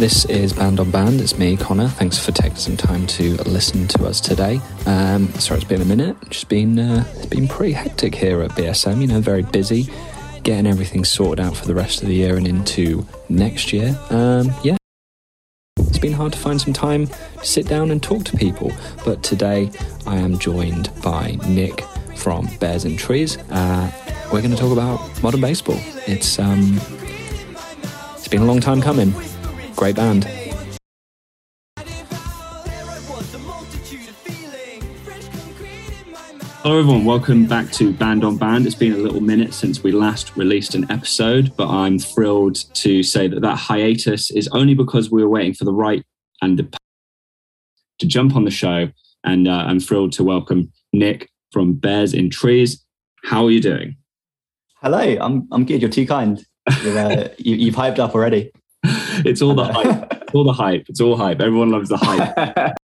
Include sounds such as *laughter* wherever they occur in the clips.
This is Band on Band. It's me, Connor. Thanks for taking some time to listen to us today. Um, sorry, it's been a minute. Just been uh, it's been pretty hectic here at BSM. You know, very busy, getting everything sorted out for the rest of the year and into next year. Um, yeah, it's been hard to find some time to sit down and talk to people. But today, I am joined by Nick from Bears in Trees. Uh, we're going to talk about modern baseball. It's um, it's been a long time coming. Great band. Hello, everyone. Welcome back to Band on Band. It's been a little minute since we last released an episode, but I'm thrilled to say that that hiatus is only because we were waiting for the right and the to jump on the show. And uh, I'm thrilled to welcome Nick from Bears in Trees. How are you doing? Hello, I'm I'm good. You're too kind. You're, uh, *laughs* you, have hyped up already. It's all the hype. It's all the hype. It's all hype. Everyone loves the hype.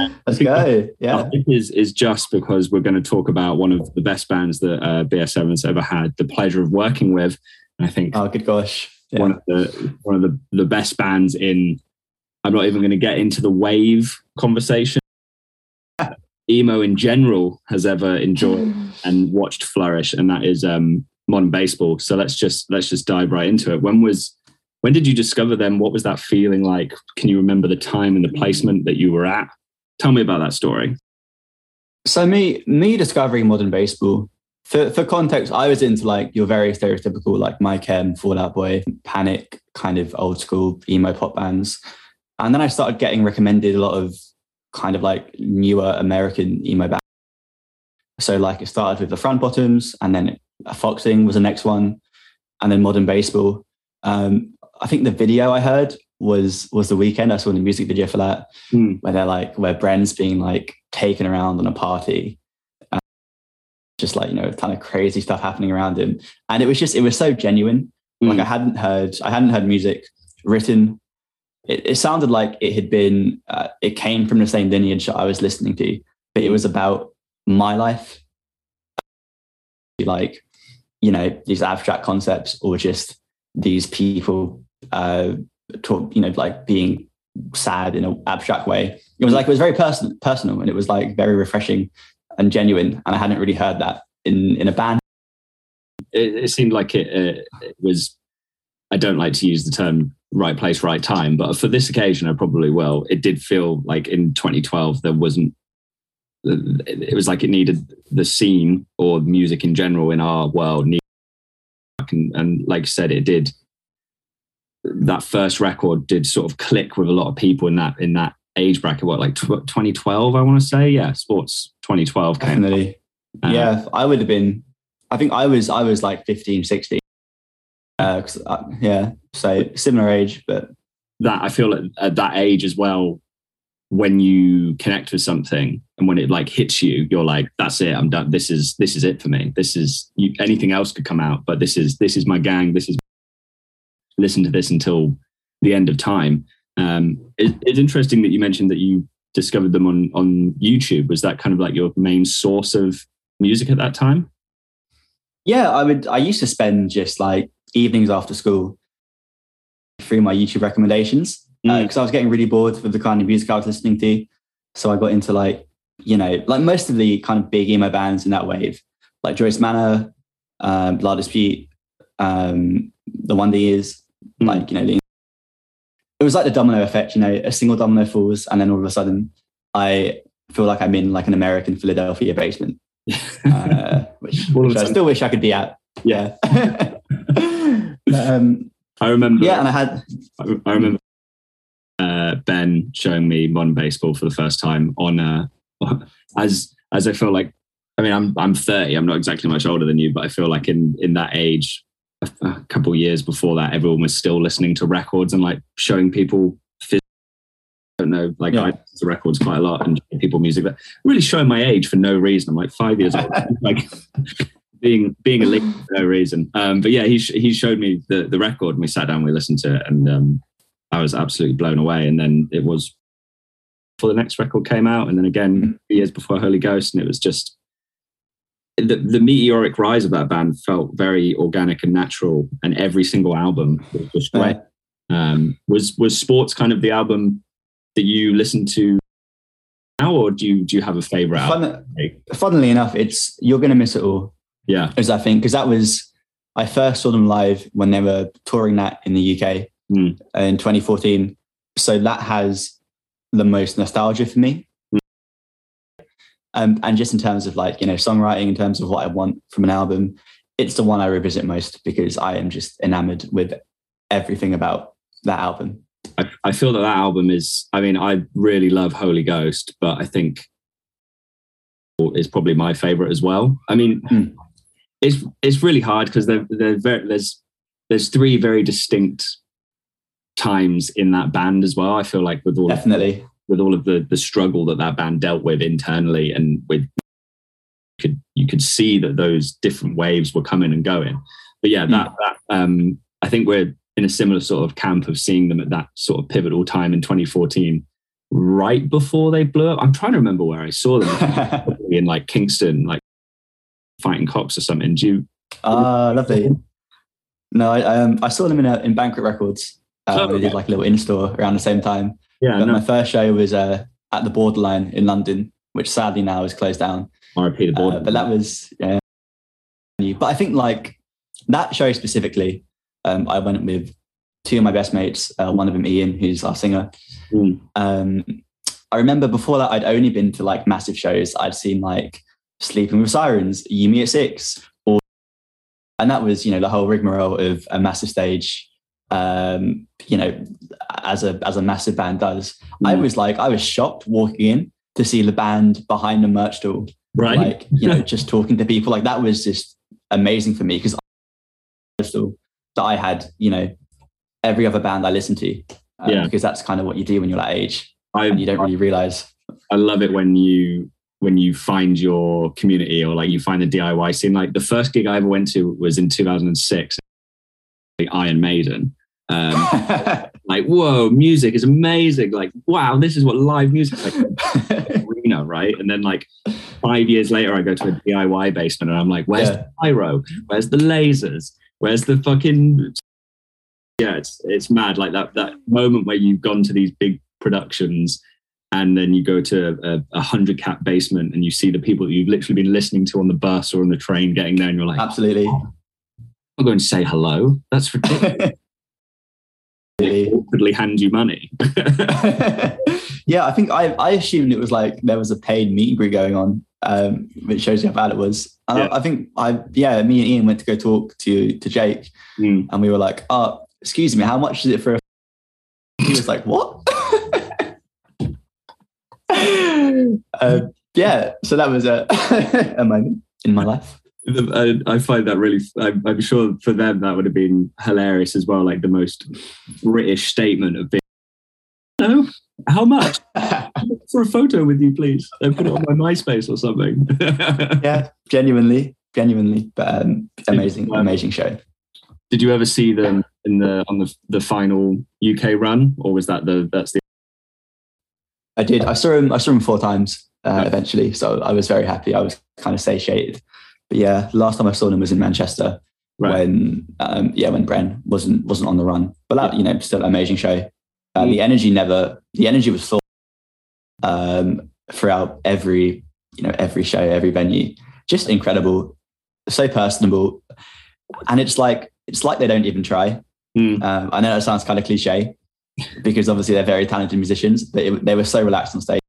*laughs* Let's go. Yeah. This is, is just because we're going to talk about one of the best bands that uh, BSM's ever had the pleasure of working with. And I think oh, good gosh. Yeah. One of the one of the, the best bands in I'm not even going to get into the wave conversation. Emo in general has ever enjoyed *laughs* and watched flourish, and that is um, modern baseball. So let's just let's just dive right into it. When was when did you discover them? What was that feeling like? Can you remember the time and the placement that you were at? Tell me about that story. So me, me discovering modern baseball. For, for context, I was into like your very stereotypical like My Chem, Fall Out Boy, Panic, kind of old school emo pop bands. And then I started getting recommended a lot of kind of like newer American emo bands. So like it started with the front bottoms and then Foxing was the next one and then modern baseball. Um, I think the video I heard was was the weekend. I saw the music video for that mm. where they're like where Bren's being like taken around on a party, um, just like you know, kind of crazy stuff happening around him, and it was just it was so genuine. Mm. Like I hadn't heard I hadn't heard music written. It, it sounded like it had been uh, it came from the same lineage that I was listening to, but it was about my life, like you know these abstract concepts or just these people uh, talk, you know, like being sad in an abstract way. It was like it was very personal, personal, and it was like very refreshing and genuine. And I hadn't really heard that in in a band. It, it seemed like it, uh, it was. I don't like to use the term right place, right time, but for this occasion, I probably will. It did feel like in 2012 there wasn't. It was like it needed the scene or music in general in our world. And, and like I said, it did that first record did sort of click with a lot of people in that in that age bracket. What like 2012? I want to say, yeah, sports 2012 came. Definitely. Uh, yeah, I would have been. I think I was I was like 15, 16. Uh, uh, yeah, so similar age, but that I feel at, at that age as well. When you connect with something and when it like hits you, you're like, "That's it. I'm done. This is this is it for me. This is you, anything else could come out, but this is this is my gang. This is listen to this until the end of time. Um, it, it's interesting that you mentioned that you discovered them on on YouTube. Was that kind of like your main source of music at that time? Yeah, I would. I used to spend just like evenings after school through my YouTube recommendations because mm. uh, I was getting really bored with the kind of music I was listening to. So I got into like you know like most of the kind of big emo bands in that wave, like Joyce Manor, um, La Dispute, um, the Wonder Years. Like, you know, the, it was like the domino effect, you know, a single domino falls and then all of a sudden I feel like I'm in like an American Philadelphia basement, *laughs* uh, which, which I still wish I could be at. Yeah. *laughs* um, I remember. Yeah, and I had. I, I remember uh, Ben showing me modern baseball for the first time on uh, *laughs* as as I feel like. I mean, I'm I'm 30. I'm not exactly much older than you, but I feel like in in that age, a, a couple years before that, everyone was still listening to records and like showing people. I don't know, like yeah. I listen to records quite a lot and people music, but really showing my age for no reason. I'm like five years old, *laughs* like being being a leak for no reason. Um, but yeah, he he showed me the the record and we sat down, and we listened to it, and um, I was absolutely blown away. And then it was for the next record came out, and then again mm-hmm. years before Holy Ghost, and it was just the, the meteoric rise of that band felt very organic and natural, and every single album was just great. Um, was was sports kind of the album that you listen to now, or do you do you have a favorite album? Fun, funnily enough, it's you're gonna miss it all. Yeah, as I think because that was I first saw them live when they were touring that in the UK Mm. in 2014. So that has the most nostalgia for me. Um, and just in terms of like you know songwriting, in terms of what I want from an album, it's the one I revisit most because I am just enamored with everything about that album. I, I feel that that album is. I mean, I really love Holy Ghost, but I think is probably my favorite as well. I mean, Mm. it's it's really hard because they're, they're very, there's there's three very distinct times in that band as well. I feel like with all of, Definitely. With all of the the struggle that that band dealt with internally and with could you could see that those different waves were coming and going. But yeah, that that um, I think we're in a similar sort of camp of seeing them at that sort of pivotal time in 2014, right before they blew up. I'm trying to remember where I saw them *laughs* in like Kingston, like fighting cops or something. Do you? Ah, lovely. No, I um, I saw them in a, in Banquet Records. Uh, Oh, They did like a little in store around the same time. Yeah, But no. my first show was uh, at the Borderline in London, which sadly now is closed down. R.I.P. the board. Uh, but that was yeah. But I think like that show specifically, um, I went with two of my best mates. Uh, one of them, Ian, who's our singer. Mm. Um, I remember before that, I'd only been to like massive shows. I'd seen like Sleeping with Sirens, You Me at Six, or and that was you know the whole rigmarole of a massive stage. Um, you know, as a as a massive band does. I Mm. was like, I was shocked walking in to see the band behind the merch stall right. like you know *laughs* just talking to people like that was just amazing for me because that I had you know every other band I listened to uh, Yeah. because that's kind of what you do when you're that age I, and you don't really realize I love it when you when you find your community or like you find the DIY scene. Like the first gig I ever went to was in 2006, like Iron Maiden. Um, *laughs* like whoa, music is amazing. Like wow, this is what live music is like arena, right? And then like five years later, I go to a DIY basement and I'm like, where's Yeah. the pyro? Where's the lasers? Where's the fucking yeah? It's it's mad. Like that that moment where you've gone to these big productions and then you go to a, a hundred cap basement and you see the people that you've literally been listening to on the bus or on the train getting there, and you're like, absolutely I'm going to say hello. That's *laughs* ridiculous. Awkwardly hand you money. *laughs* yeah I think I, I assumed it was like there was a paid meet and greet going on um, which shows you how bad it was and Yeah. I, I think I yeah me and Ian went to go talk to to Jake Mm. and we were like, "Oh, excuse me, how much is it for?" A-? He was like, "What?" uh, *laughs* yeah, so that was a, *laughs* a moment in my life. I, I find that really. I, I'm sure for them that would have been hilarious as well. Like the most British statement of being. No, how much *laughs* for a photo with you, please? And put it on my MySpace or something. *laughs* yeah, genuinely, genuinely, but um, amazing, amazing show. Did you ever see them in the on the the final UK run, or was that the that's the I did. I saw him. I saw him four times uh, eventually, so I was very happy. I was kind of satiated. But yeah, last time I saw him was in Manchester right? when um, yeah when Bren wasn't wasn't on the run. But that you know still an amazing show. Uh, The energy never the energy was full um, throughout every you know every show every venue. Just incredible, so personable, and it's like it's like they don't even try. Mm. Um, I know that sounds kind of cliche *laughs* because obviously they're very talented musicians, but it, they were so relaxed on stage.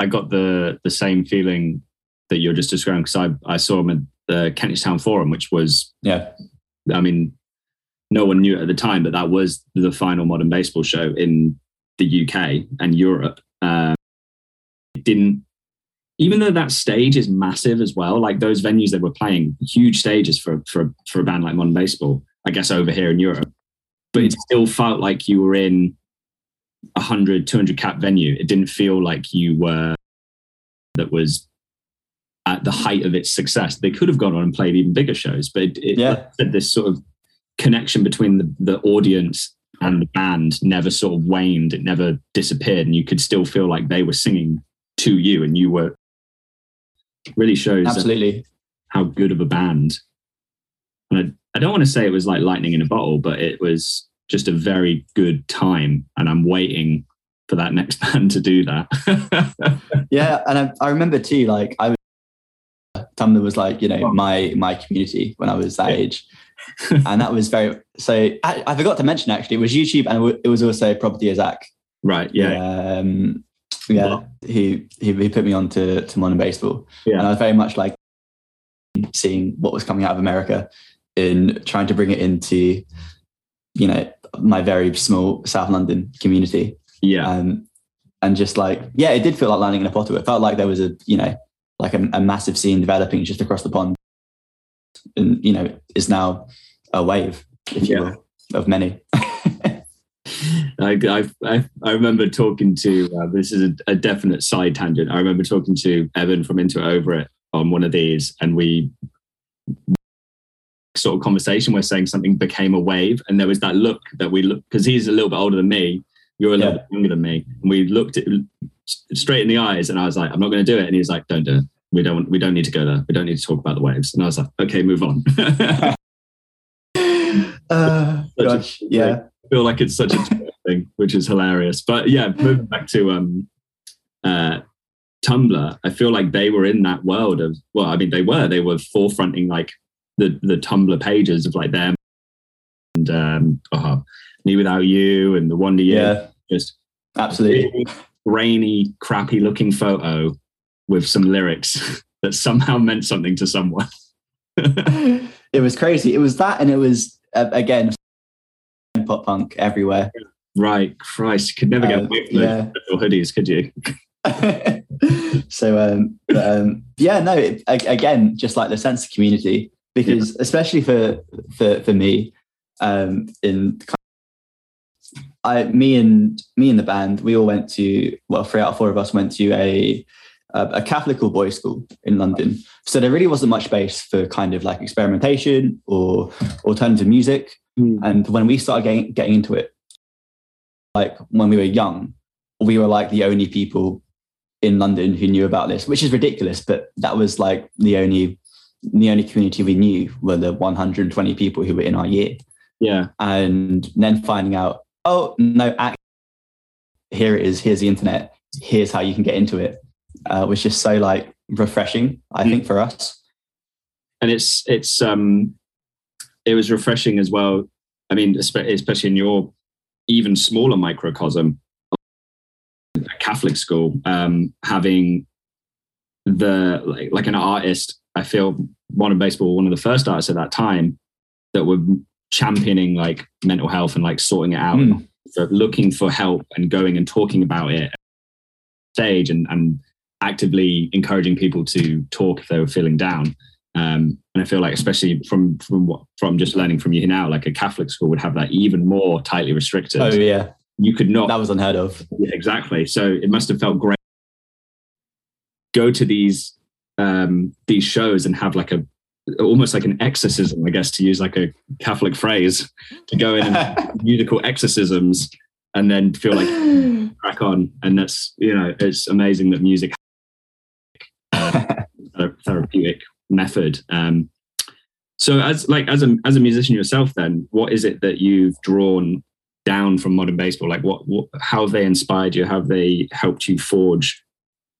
I got the the same feeling that you're just describing because I I saw him at the Kentish Town Forum, which was Yeah, I mean, no one knew it at the time, but that was the final modern baseball show in the UK and Europe. Um, it didn't, even though that stage is massive as well, like those venues that were playing, huge stages for, for, for a band like modern baseball, I guess over here in Europe, but it still felt like you were in a 100, 200 cap venue. It didn't feel like you were, that was at the height of its success. They could have gone on and played even bigger shows, but it, it Yeah. this sort of connection between the, the audience and the band never sort of waned. It never disappeared, and you could still feel like they were singing to you, and you were. Really shows absolutely. how good of a band. And I, I don't want to say it was like lightning in a bottle, but it was just a very good time. And I'm waiting for that next *laughs* band to do that. *laughs* yeah. And I, I remember too, like I was, Tumblr was like, you know, my, my community when I was that age. and that was very, so I, I, forgot to mention actually, it was YouTube and it was also Property of Zack. Right. Yeah. Um, yeah. He, he, he put me on to, to modern baseball. Yeah. And I was very much like seeing what was coming out of America in trying to bring it into, you know, my very small South London community. Yeah. Um, and just like, yeah, it did feel like landing in a bottle. It felt like there was a, you know, like a, a massive scene developing just across the pond. And, you know, is now a wave, if you will, of many. I, I, I remember talking to uh, this is a, a, definite side tangent. I remember talking to Evan from Into It Over It on one of these, and we sort of conversation where saying something became a wave, and there was that look that we look because he's a little bit older than me, you're a little yeah. bit younger than me, and we looked at straight in the eyes, and I was like, I'm not going to do it, and he was like, Don't do it. We don't. We don't need to go there. We don't need to talk about the waves. And I was like, Okay, move on. *laughs* uh, gosh, a, yeah. I feel like it's such a *laughs* thing, which is hilarious. But yeah, moving back to um, uh, Tumblr, I feel like they were in that world of well, I mean, they were they were forefronting like the the Tumblr pages of like them and um, oh, mewithoutYou and the Wonder Yeah, just absolutely rainy, crappy looking photo with some lyrics *laughs* that somehow meant something to someone. *laughs* it was crazy. It was that, and it was uh, again pop punk everywhere. Right, Christ, could never get uh, away from yeah. hoodies, could you? *laughs* so um, but, um, yeah no it, again just like the sense of community because yeah. especially for for for me um in I me and me and the band we all went to well three out of four of us went to a a Catholic or boys school in London. So there really wasn't much space for kind of like experimentation or alternative music. Mm. And when we started getting, getting into it, like when we were young, we were like the only people in London who knew about this, which is ridiculous. But that was like the only the only community we knew were the 120 people who were in our year. Yeah. And then finding out, oh, no, actually, here it is. Here's the internet. Here's how you can get into it. Uh, was just so like refreshing, I mm. think, for us. And it's, it's, um, it was refreshing as well. I mean, especially in your even smaller microcosm, a Catholic school, um, having the like, like an artist I feel modern baseball one of the first artists at that time that were championing like mental health and like sorting it out, mm. for looking for help and going and talking about it stage and, and actively encouraging people to talk if they were feeling down. Um, and I feel like, especially from from what from just learning from you now, like a Catholic school would have that even more tightly restricted. Oh yeah, you could not. That was unheard of. Yeah, exactly. So it must have felt great. Go to these um, these shows and have like a almost like an exorcism, I guess, to use like a Catholic phrase, to go in and *laughs* musical exorcisms and then feel like *gasps* crack on. And that's you know, it's amazing that music uh, *laughs* a therapeutic method. Um, so as like as a as a musician yourself, then what is it that you've drawn down from modern baseball? Like what, what how have they inspired you? How have they helped you forge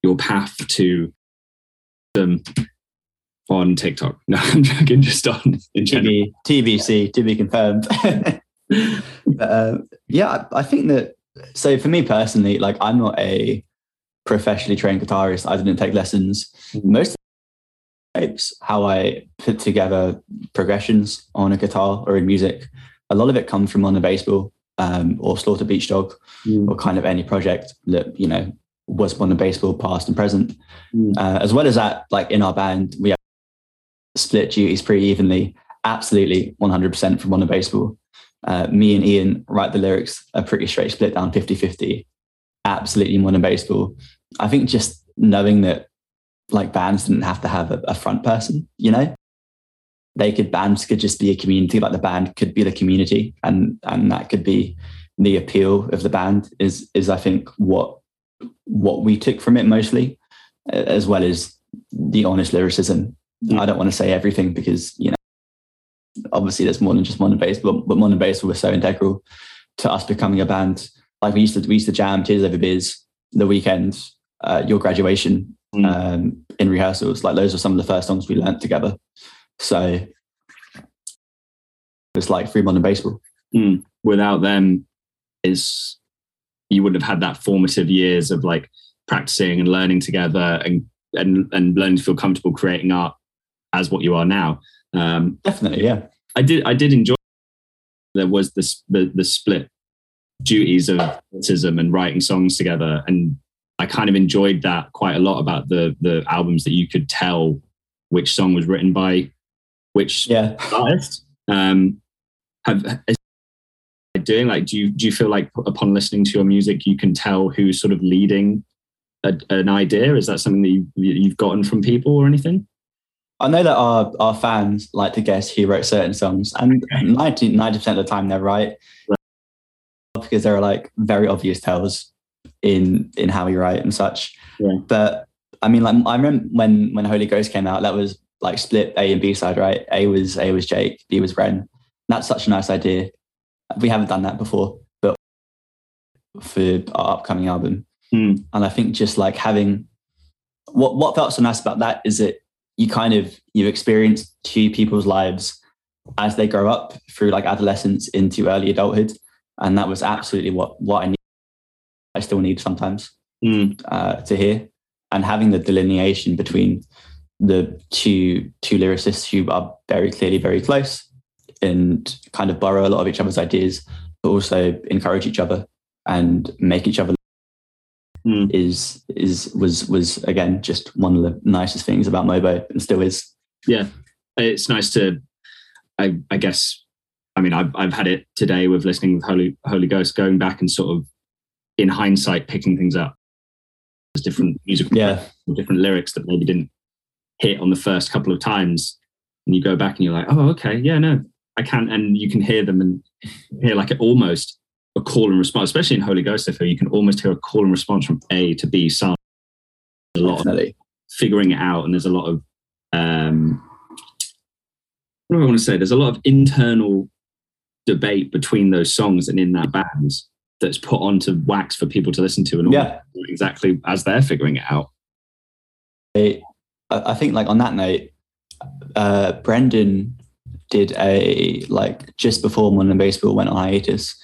your path to them on TikTok. *laughs* No, I'm joking. Just on in general. TBC to be confirmed. *laughs* but, uh, yeah, I, I think that. So for me personally, like I'm not a professionally trained guitarist. I didn't take lessons. Mm-hmm. Most shapes how I put together progressions on a guitar or in music. A lot of it comes from on a baseball um, or Slaughter Beach Dog mm. or kind of any project that you know was on the baseball past and present. Mm. Uh, as well as that, like in our band, we have split duties pretty evenly, absolutely 100% from the baseball. Uh, me and Ian write the lyrics a pretty straight split down 50 50, absolutely modern baseball. I think just knowing that like bands didn't have to have a, a front person, you know, they could bands could just be a community, like the band could be the community, and and that could be the appeal of the band is is I think what what we took from it mostly, as well as the honest lyricism. I don't want to say everything because you know obviously there's more than just modern baseball, but modern baseball was so integral to us becoming a band. Like we used to we used to jam Tears Over Beers the weekend, uh, your graduation Mm. um, in rehearsals. Like those were some of the first songs we learnt together. So it's like free modern baseball. Mm. Without them, is you wouldn't have had that formative years of like practicing and learning together and and and learning to feel comfortable creating art as what you are now. Um, Definitely, yeah. I did I did enjoy. There was this the the split duties of autism and writing songs together, and I kind of enjoyed that quite a lot about the the albums that you could tell which song was written by which Yeah. artist. Um, have doing like do you do you feel like upon listening to your music you can tell who's sort of leading a, an idea? Is that something that you, you've gotten from people or anything? I know that our, our fans like to guess who wrote certain songs, and *laughs* 90, percent of the time they're right. Because there are like very obvious tells in in how we write and such. Yeah. But I mean, like I remember when when Holy Ghost came out, that was like split A and B side, right? A was A was Jake, B was Bren. That's such a nice idea. We haven't done that before, but for our upcoming album, Hmm. and I think just like having what what felt so nice about that is that you kind of you experience two people's lives as they grow up through like adolescence into early adulthood, and that was absolutely what what I need. I still need sometimes Mm. uh, to hear, and having the delineation between the two two lyricists who are very clearly very close and kind of borrow a lot of each other's ideas, but also encourage each other and make each other Mm. is is was was again just one of the nicest things about Mobo and still is. Yeah, it's nice to. I, I guess. I mean, I've I've had it today with listening with Holy Holy Ghost, going back and sort of, in hindsight, picking things up. There's different musical, Yeah, different lyrics that maybe didn't hit on the first couple of times, and you go back and you're like, oh, okay, yeah, no, I can't, and you can hear them and hear like it almost a call and response, especially in Holy Ghost. I feel you can almost hear a call and response from A to B sound. A lot of figuring it out and there's a lot of um what do I want to say? There's a lot of internal debate between those songs and in that band that's put onto wax for people to listen to and all Yeah, exactly as they're figuring it out. I, I think like on that note, uh, Brendan did a like just before Modern Baseball went on hiatus.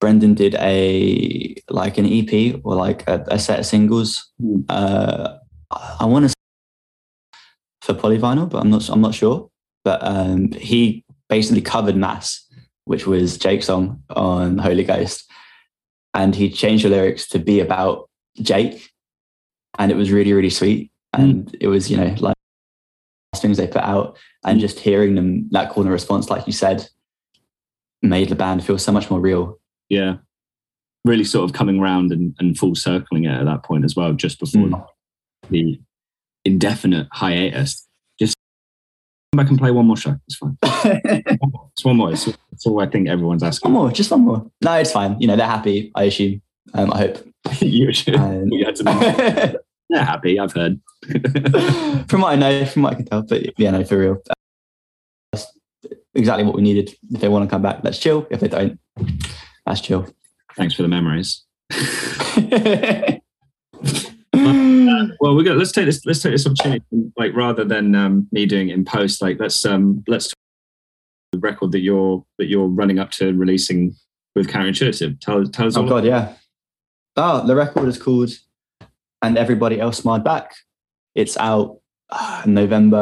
Brendan did a like an EP or like a, a set of singles. Mm. Uh, I want to for polyvinyl, but I'm not. I'm not sure. But um, he basically covered "Mass," which was Jake's song on Holy Ghost, and he changed the lyrics to be about Jake, and it was really really sweet. And it was you know like things they put out, and just hearing them that call and response, like you said, made the band feel so much more real. Yeah. Really sort of coming round and, and full circling it at that point as well, just before Mm. the indefinite hiatus. Just come back and play one more show. It's fine. *laughs* It's one more. It's, it's all I think everyone's asking. One more, just one more. No, it's fine. You know, they're happy, I assume. Um, I hope. *laughs* you should. And- You had to be- *laughs* They're happy, I've heard. from what I know, from what I can tell, but yeah, no, for real. That's exactly what we needed. If they want to come back, let's chill. If they don't, that's chill. Thanks for the memories. *laughs* Well, we're gonna let's take this let's take this opportunity, like rather than um, me doing it in post, like let's um let's talk the record that you're that you're running up to releasing with counterintuitive. Tell tell us oh god, yeah. Oh, the record is called "And Everybody Else Smiled Back." It's out uh, November.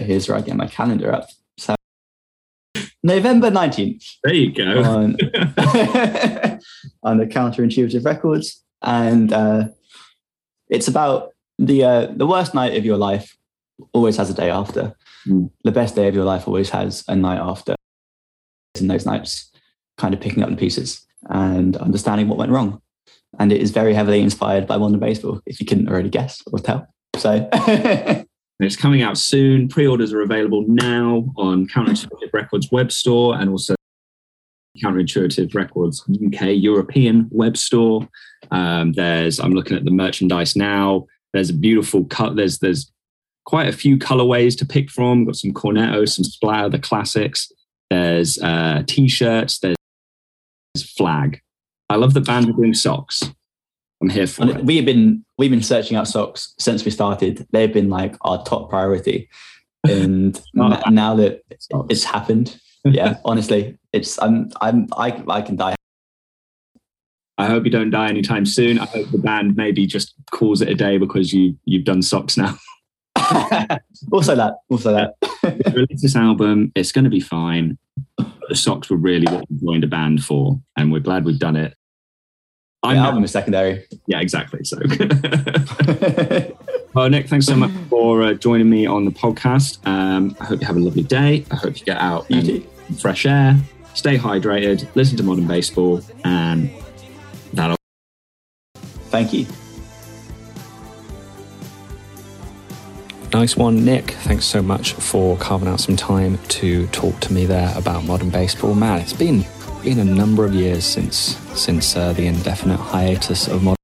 Here's where I get my calendar up. So November nineteenth. There you go. *laughs* on *laughs* on the counterintuitive records and uh, it's about the uh, the worst night of your life always has a day after Mm. the best day of your life always has a night after And those nights kind of picking up the pieces and understanding what went wrong and it is very heavily inspired by Modern Baseball if you couldn't already guess or tell so *laughs* It's coming out soon. Pre-orders are available now on Counterintuitive Records web store and also Counterintuitive Records UK European web store. Um, there's I'm looking at the merchandise now. There's a beautiful cut. There's there's quite a few colorways to pick from. Got some Cornetto, some Splatter, the classics. There's uh, t-shirts. There's flag. I love the band are doing socks. I'm here for it. We've been we've been searching out socks since we started. They've been like our top priority, *laughs* and Oh, now that it's happened, yeah, *laughs* honestly, it's I'm I'm I I can die. I hope you don't die anytime soon. I hope the band maybe just calls it a day because you you've done socks now. *laughs* also that, also that. Release this album. It's going to be fine. The socks were really what we joined a band for, and we're glad we've done it. The I'm album is secondary. yeah, exactly. So, well, *laughs* Nick, thanks so much for uh, joining me on the podcast. Um, I hope you have a lovely day. I hope you get out You too. fresh air, stay hydrated, listen to modern baseball, and that'll. Thank you. Nice one, Nick. Thanks so much for carving out some time to talk to me there about modern baseball. Man, it's been been a number of years since since uh, the indefinite hiatus of modern.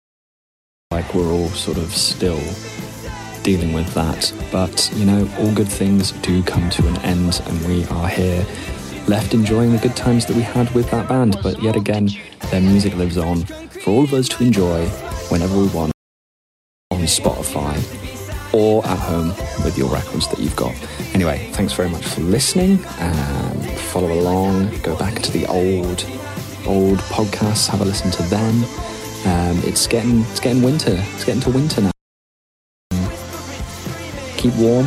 Like we're all sort of still dealing with that, but you know, all good things do come to an end, and we are here left enjoying the good times that we had with that band. But yet again, their music lives on for all of us to enjoy whenever we want on Spotify or at home with your records that you've got. Anyway, thanks very much for listening. Um, follow along, go back to the old, old podcasts, have a listen to them. Um, it's getting, it's getting winter. It's getting to winter now. Keep warm,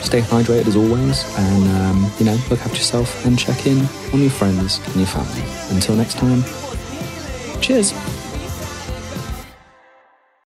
stay hydrated as always, and um, you know, look after yourself and check in on your friends and your family. Until next time, cheers.